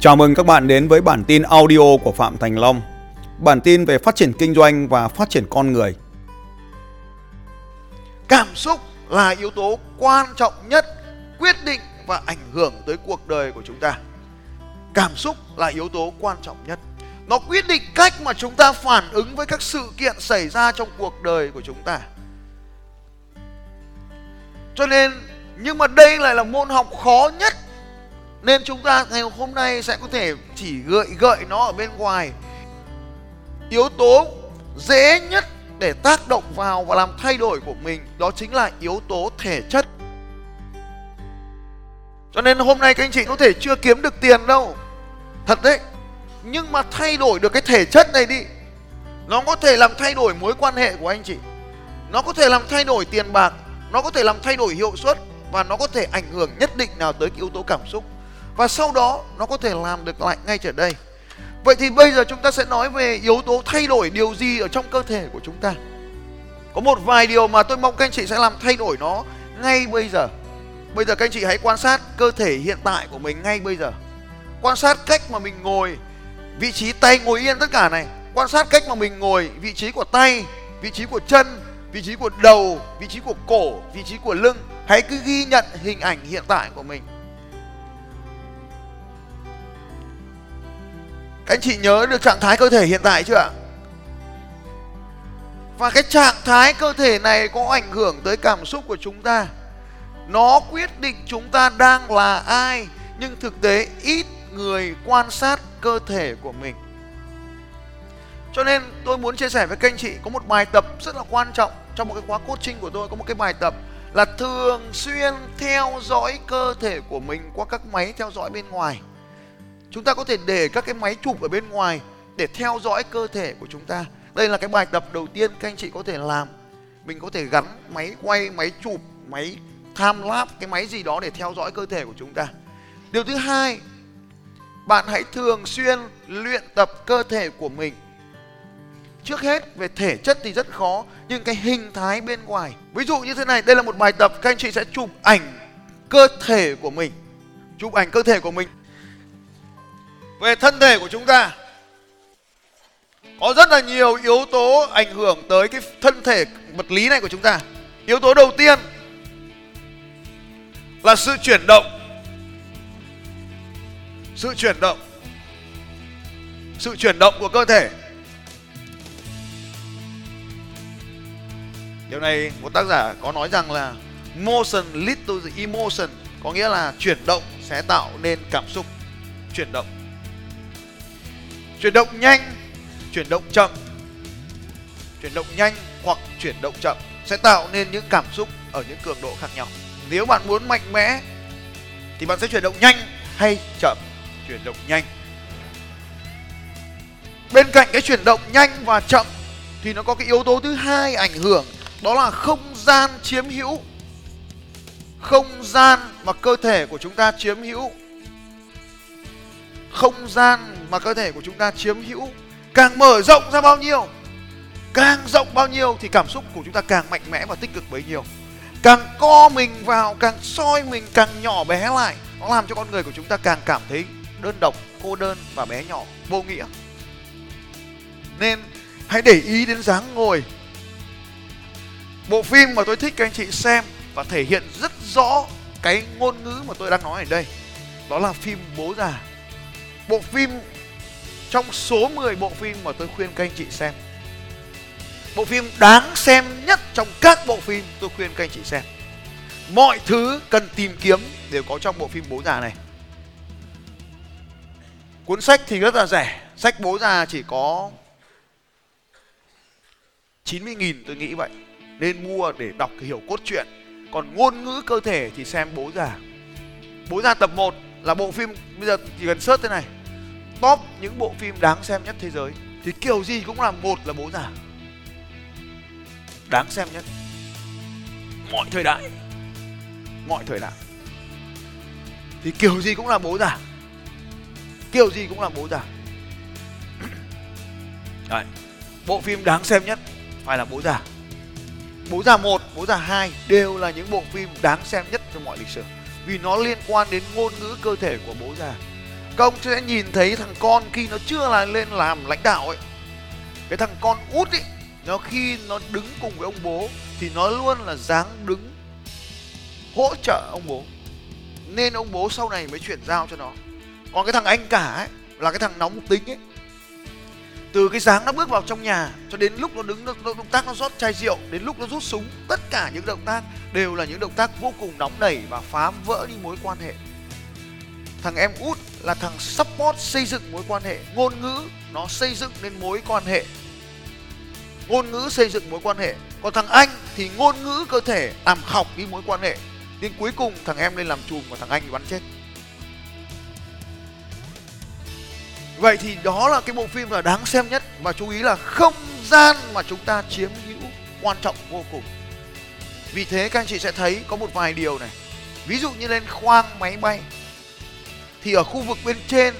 Chào mừng các bạn đến với bản tin audio của Phạm Thành Long. Bản tin về phát triển kinh doanh và phát triển con người. Cảm xúc là yếu tố quan trọng nhất, quyết định và ảnh hưởng tới cuộc đời của chúng ta. Cảm xúc là yếu tố quan trọng nhất. Nó quyết định cách mà chúng ta phản ứng với các sự kiện xảy ra trong cuộc đời của chúng ta. Cho nên, nhưng mà đây lại là môn học khó nhất nên chúng ta ngày hôm nay sẽ có thể chỉ gợi gợi nó ở bên ngoài. Yếu tố dễ nhất để tác động vào và làm thay đổi của mình, đó chính là yếu tố thể chất. Cho nên hôm nay các anh chị có thể chưa kiếm được tiền đâu. Thật đấy. Nhưng mà thay đổi được cái thể chất này đi, nó có thể làm thay đổi mối quan hệ của anh chị. Nó có thể làm thay đổi tiền bạc, nó có thể làm thay đổi hiệu suất và nó có thể ảnh hưởng nhất định nào tới cái yếu tố cảm xúc và sau đó, nó có thể làm được lại ngay trở đây. Vậy thì bây giờ chúng ta sẽ nói về yếu tố thay đổi điều gì ở trong cơ thể của chúng ta. Có một vài điều mà tôi mong các anh chị sẽ làm thay đổi nó ngay bây giờ. Bây giờ các anh chị hãy quan sát cơ thể hiện tại của mình ngay bây giờ. Quan sát cách mà mình ngồi, vị trí tay ngồi yên tất cả này. Quan sát cách mà mình ngồi, vị trí của tay, vị trí của chân, vị trí của đầu, vị trí của cổ, vị trí của lưng. Hãy cứ ghi nhận hình ảnh hiện tại của mình. Các anh chị nhớ được trạng thái cơ thể hiện tại chưa ạ? Và cái trạng thái cơ thể này có ảnh hưởng tới cảm xúc của chúng ta. Nó quyết định chúng ta đang là ai, nhưng thực tế ít người quan sát cơ thể của mình. Cho nên tôi muốn chia sẻ với các anh chị có một bài tập rất là quan trọng trong một cái khóa coaching của tôi có một cái bài tập là thường xuyên theo dõi cơ thể của mình qua các máy theo dõi bên ngoài chúng ta có thể để các cái máy chụp ở bên ngoài để theo dõi cơ thể của chúng ta. Đây là cái bài tập đầu tiên các anh chị có thể làm. Mình có thể gắn máy quay, máy chụp, máy tham lab cái máy gì đó để theo dõi cơ thể của chúng ta. Điều thứ hai, bạn hãy thường xuyên luyện tập cơ thể của mình. Trước hết, về thể chất thì rất khó, nhưng cái hình thái bên ngoài. Ví dụ như thế này, đây là một bài tập, các anh chị sẽ chụp ảnh cơ thể của mình. Chụp ảnh cơ thể của mình về thân thể của chúng ta. Có rất là nhiều yếu tố ảnh hưởng tới cái thân thể vật lý này của chúng ta. Yếu tố đầu tiên là sự chuyển động. Sự chuyển động. Sự chuyển động của cơ thể. Điều này một tác giả có nói rằng là motion lead to the emotion có nghĩa là chuyển động sẽ tạo nên cảm xúc. Chuyển động chuyển động nhanh, chuyển động chậm. Chuyển động nhanh hoặc chuyển động chậm sẽ tạo nên những cảm xúc ở những cường độ khác nhau. Nếu bạn muốn mạnh mẽ thì bạn sẽ chuyển động nhanh hay chậm? Chuyển động nhanh. Bên cạnh cái chuyển động nhanh và chậm thì nó có cái yếu tố thứ hai ảnh hưởng, đó là không gian chiếm hữu. Không gian mà cơ thể của chúng ta chiếm hữu không gian mà cơ thể của chúng ta chiếm hữu càng mở rộng ra bao nhiêu, càng rộng bao nhiêu thì cảm xúc của chúng ta càng mạnh mẽ và tích cực bấy nhiêu. Càng co mình vào, càng soi mình càng nhỏ bé lại, nó làm cho con người của chúng ta càng cảm thấy đơn độc, cô đơn và bé nhỏ, vô nghĩa. Nên hãy để ý đến dáng ngồi. Bộ phim mà tôi thích các anh chị xem và thể hiện rất rõ cái ngôn ngữ mà tôi đang nói ở đây, đó là phim bố già bộ phim, trong số 10 bộ phim mà tôi khuyên các anh chị xem, bộ phim đáng xem nhất trong các bộ phim tôi khuyên các anh chị xem, mọi thứ cần tìm kiếm đều có trong bộ phim bố già này. Cuốn sách thì rất là rẻ, sách bố già chỉ có 90.000 tôi nghĩ vậy, nên mua để đọc hiểu cốt truyện. Còn ngôn ngữ cơ thể thì xem bố già. Bố già tập 1 là bộ phim, bây giờ chỉ cần search thế này top những bộ phim đáng xem nhất thế giới. Thì kiểu gì cũng là một là bố già. Đáng xem nhất. Mọi thời đại. Mọi thời đại. Thì kiểu gì cũng là bố già. Kiểu gì cũng là bố già. Đấy. bộ phim đáng xem nhất phải là bố già. Bố già một, bố già hai đều là những bộ phim đáng xem nhất trong mọi lịch sử. Vì nó liên quan đến ngôn ngữ cơ thể của bố già công sẽ nhìn thấy thằng con khi nó chưa là lên làm lãnh đạo ấy cái thằng con út ấy nó khi nó đứng cùng với ông bố thì nó luôn là dáng đứng hỗ trợ ông bố. Nên ông bố sau này mới chuyển giao cho nó. Còn cái thằng anh cả ấy là cái thằng nóng tính ấy từ cái dáng nó bước vào trong nhà cho đến lúc nó đứng nó, nó động tác nó rót chai rượu đến lúc nó rút súng tất cả những động tác đều là những động tác vô cùng nóng nảy và phá vỡ đi mối quan hệ. Thằng em út là thằng support xây dựng mối quan hệ. Ngôn ngữ nó xây dựng nên mối quan hệ. Ngôn ngữ xây dựng mối quan hệ. Còn thằng anh thì ngôn ngữ cơ thể làm khọc đi mối quan hệ. Nên cuối cùng, thằng em lên làm chùm và thằng anh bị bắn chết. Vậy thì đó là cái bộ phim là đáng xem nhất và chú ý là không gian mà chúng ta chiếm hữu quan trọng vô cùng. Vì thế các anh chị sẽ thấy có một vài điều này. Ví dụ như lên khoang máy bay thì ở khu vực bên trên,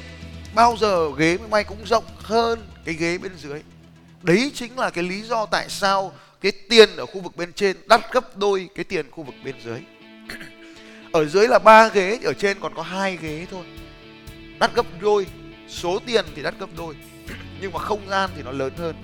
bao giờ ghế máy bay cũng rộng hơn cái ghế bên dưới. Đấy chính là cái lý do tại sao cái tiền ở khu vực bên trên đắt gấp đôi cái tiền khu vực bên dưới. Ở dưới là ba ghế, ở trên còn có hai ghế thôi. Đắt gấp đôi, số tiền thì đắt gấp đôi, nhưng mà không gian thì nó lớn hơn.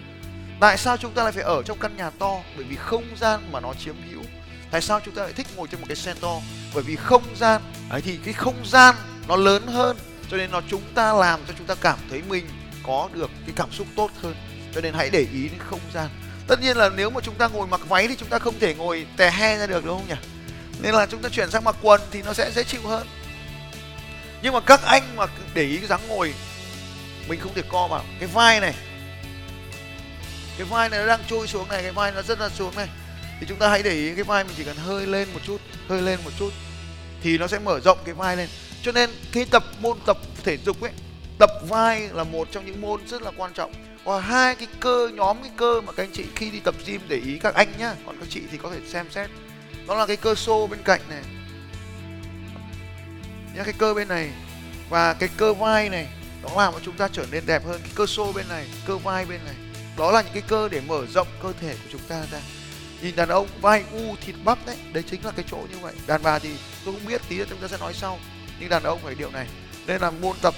Tại sao chúng ta lại phải ở trong căn nhà to? Bởi vì không gian mà nó chiếm hữu. Tại sao chúng ta lại thích ngồi trên một cái xe to bởi vì không gian, ấy thì cái không gian nó lớn hơn, cho nên nó chúng ta làm cho chúng ta cảm thấy mình có được cái cảm xúc tốt hơn. Cho nên hãy để ý đến không gian. Tất nhiên là nếu mà chúng ta ngồi mặc váy thì chúng ta không thể ngồi tè he ra được, đúng không nhỉ? Nên là chúng ta chuyển sang mặc quần thì nó sẽ dễ chịu hơn. Nhưng mà các anh mà để ý cái dáng ngồi, mình không thể co vào cái vai này, cái vai này nó đang trôi xuống này, cái vai nó rất là xuống này. Thì chúng ta hãy để ý cái vai mình chỉ cần hơi lên một chút, hơi lên một chút. Thì nó sẽ mở rộng cái vai lên cho nên khi tập môn, tập thể dục ấy, tập vai là một trong những môn rất là quan trọng. Và hai cái cơ, nhóm cái cơ mà các anh chị khi đi tập gym để ý các anh nhá, còn các chị thì có thể xem xét. Đó là cái cơ xô bên cạnh này. Nhá, cái cơ bên này. Và cái cơ vai này, nó làm cho chúng ta trở nên đẹp hơn. Cái cơ xô bên này, cơ vai bên này. Đó là những cái cơ để mở rộng cơ thể của chúng ta ra. Nhìn đàn ông vai u thịt bắp đấy đấy chính là cái chỗ như vậy. Đàn bà thì tôi không biết, tí nữa chúng ta sẽ nói sau nhưng đàn ông phải điều này. Nên là môn tập,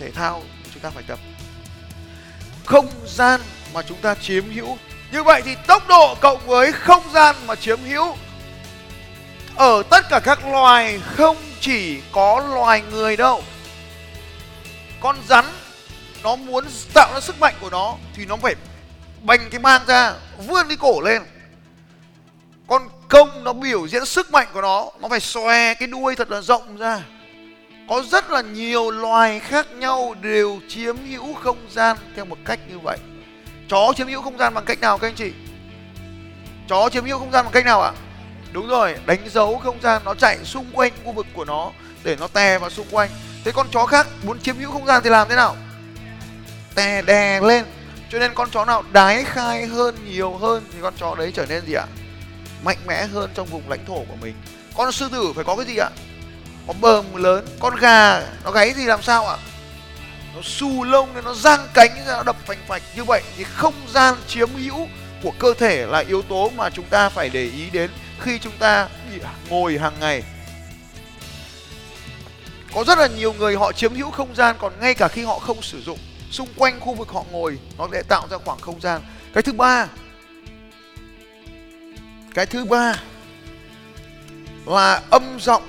thể thao chúng ta phải tập. Không gian mà chúng ta chiếm hữu. Như vậy thì tốc độ cộng với không gian mà chiếm hữu. Ở tất cả các loài không chỉ có loài người đâu. Con rắn, nó muốn tạo ra sức mạnh của nó thì nó phải bành cái mang ra, vươn cái cổ lên. Con công nó biểu diễn sức mạnh của nó nó phải xòe cái đuôi thật là rộng ra có rất là nhiều loài khác nhau đều chiếm hữu không gian theo một cách như vậy. Chó chiếm hữu không gian bằng cách nào, các anh chị? Chó chiếm hữu không gian bằng cách nào ạ? Đúng rồi, đánh dấu không gian, nó chạy xung quanh khu vực của nó để nó tè vào xung quanh. Thế con chó khác muốn chiếm hữu không gian thì làm thế nào? Tè đè lên. Cho nên con chó nào đái khai hơn, nhiều hơn thì con chó đấy trở nên gì ạ? Mạnh mẽ hơn trong vùng lãnh thổ của mình. Con sư tử phải có cái gì ạ? Có bờm lớn, con gà, nó gáy gì làm sao ạ? Nó xù lông nên nó giang cánh ra, nó đập phành phạch. Như vậy thì không gian chiếm hữu của cơ thể là yếu tố mà chúng ta phải để ý đến khi chúng ta ngồi hàng ngày. Có rất là nhiều người họ chiếm hữu không gian, còn ngay cả khi họ không sử dụng, xung quanh khu vực họ ngồi, nó sẽ tạo ra khoảng không gian. Cái thứ ba, cái thứ ba là âm giọng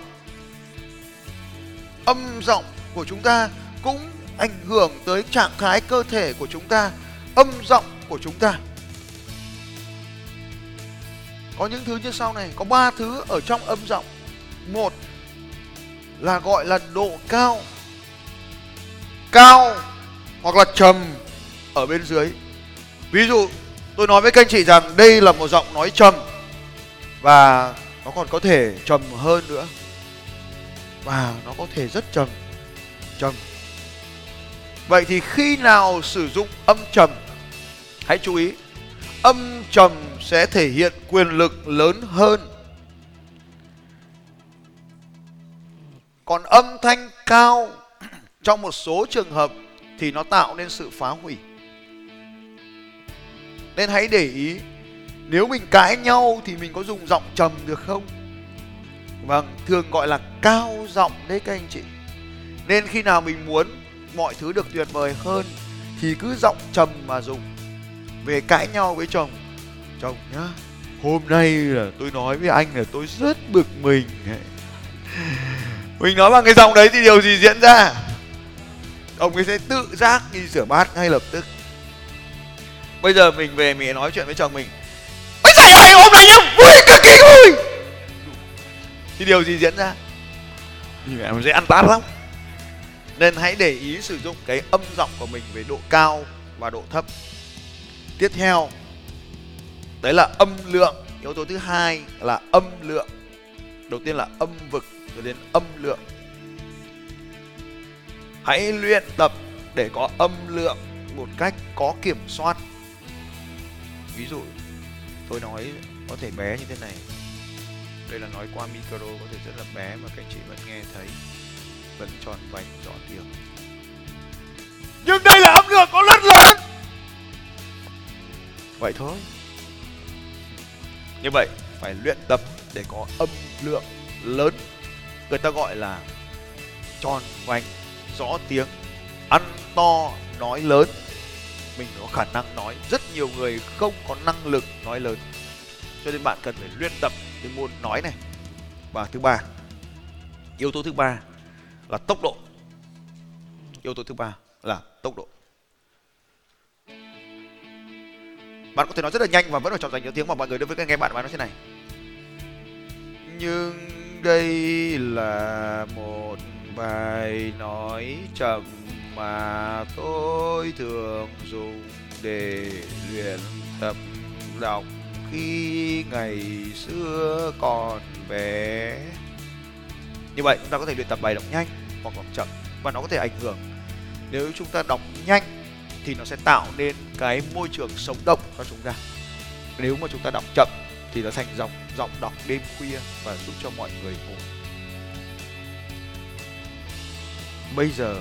âm giọng của chúng ta cũng ảnh hưởng tới trạng thái cơ thể của chúng ta, âm giọng của chúng ta. Có những thứ như sau này, có ba thứ ở trong âm giọng. Một là gọi là độ cao cao hoặc là trầm ở bên dưới. Ví dụ, tôi nói với các anh chị rằng đây là một giọng nói trầm và nó còn có thể trầm hơn nữa và nó có thể rất trầm. Trầm. Vậy thì khi nào sử dụng âm trầm? Hãy chú ý, âm trầm sẽ thể hiện quyền lực lớn hơn. Còn âm thanh cao trong một số trường hợp thì nó tạo nên sự phá hủy. Nên hãy để ý, nếu mình cãi nhau thì mình có dùng giọng trầm được không? Vâng thường gọi là cao giọng đấy các anh chị. Nên khi nào mình muốn mọi thứ được tuyệt vời hơn thì cứ giọng trầm mà dùng. Về cãi nhau với chồng chồng nhá, hôm nay là tôi nói với anh là tôi rất bực mình. Mình nói bằng cái giọng đấy thì điều gì diễn ra? Ông ấy sẽ tự giác đi rửa bát ngay lập tức. Bây giờ mình về, mình nói chuyện với chồng mình. Thì điều gì diễn ra? Thì mẹ mình sẽ ăn tát lắm. Nên hãy để ý sử dụng cái âm giọng của mình về độ cao và độ thấp. Tiếp theo đấy là âm lượng. Yếu tố thứ hai là âm lượng. Đầu tiên là âm vực rồi đến âm lượng. Hãy luyện tập để có âm lượng một cách có kiểm soát. Ví dụ tôi nói có thể bé như thế này đây là nói qua micro, có thể rất là bé mà các chị vẫn nghe thấy. Vẫn tròn vành, rõ tiếng. Nhưng đây là âm lượng có rất lớn! Vậy thôi. Như vậy, phải luyện tập để có âm lượng lớn. Người ta gọi là tròn vành, rõ tiếng. Ăn to, nói lớn. Mình có khả năng nói. Rất nhiều người không có năng lực nói lớn. Cho nên bạn cần phải luyện tập cái môn nói này. Và thứ ba, yếu tố thứ ba là tốc độ. Yếu tố thứ ba là tốc độ. Bạn có thể nói rất là nhanh và vẫn phải chọn dành nhiều tiếng mà mọi người đối với nghe bạn bạn nói thế này. Nhưng đây là một bài nói chậm mà tôi thường dùng để luyện tập đọc khi ngày xưa còn bé. Như vậy chúng ta có thể luyện tập bài đọc nhanh hoặc đọc chậm và nó có thể ảnh hưởng. Nếu chúng ta đọc nhanh thì nó sẽ tạo nên cái môi trường sống động cho chúng ta. Nếu mà chúng ta đọc chậm thì nó thành giọng giọng đọc đêm khuya và giúp cho mọi người ngủ. Bây giờ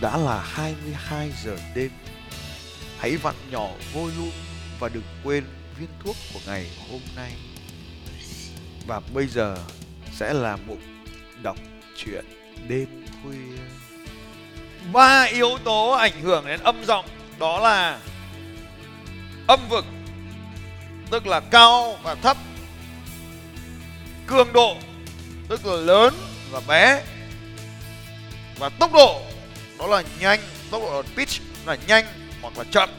đã là 22 giờ đêm. Hãy vặn nhỏ volume và đừng quên viên thuốc của ngày hôm nay. Và bây giờ sẽ là mục đọc truyện đêm khuya. Ba yếu tố ảnh hưởng đến âm giọng đó là âm vực, tức là cao và thấp. Cường độ, tức là lớn và bé. Và tốc độ, đó là nhanh, tốc độ pitch, là nhanh hoặc là chậm.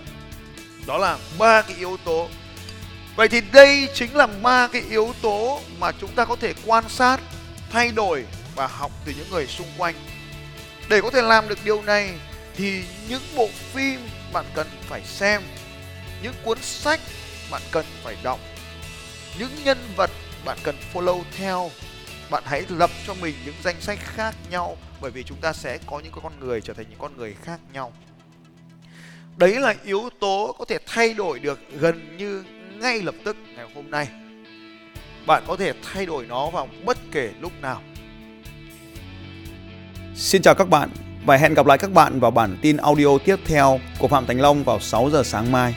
Đó là ba cái yếu tố vậy thì đây chính là ba cái yếu tố mà chúng ta có thể quan sát, thay đổi và học từ những người xung quanh. Để có thể làm được điều này thì những bộ phim bạn cần phải xem, những cuốn sách bạn cần phải đọc, những nhân vật bạn cần follow theo. Bạn hãy lập cho mình những danh sách khác nhau, bởi vì chúng ta sẽ có những con người trở thành những con người khác nhau. Đấy là yếu tố có thể thay đổi được gần như ngay lập tức ngày hôm nay bạn có thể thay đổi nó vào bất kể lúc nào Xin chào các bạn và hẹn gặp lại các bạn vào bản tin audio tiếp theo của Phạm Thành Long vào 6 giờ sáng mai.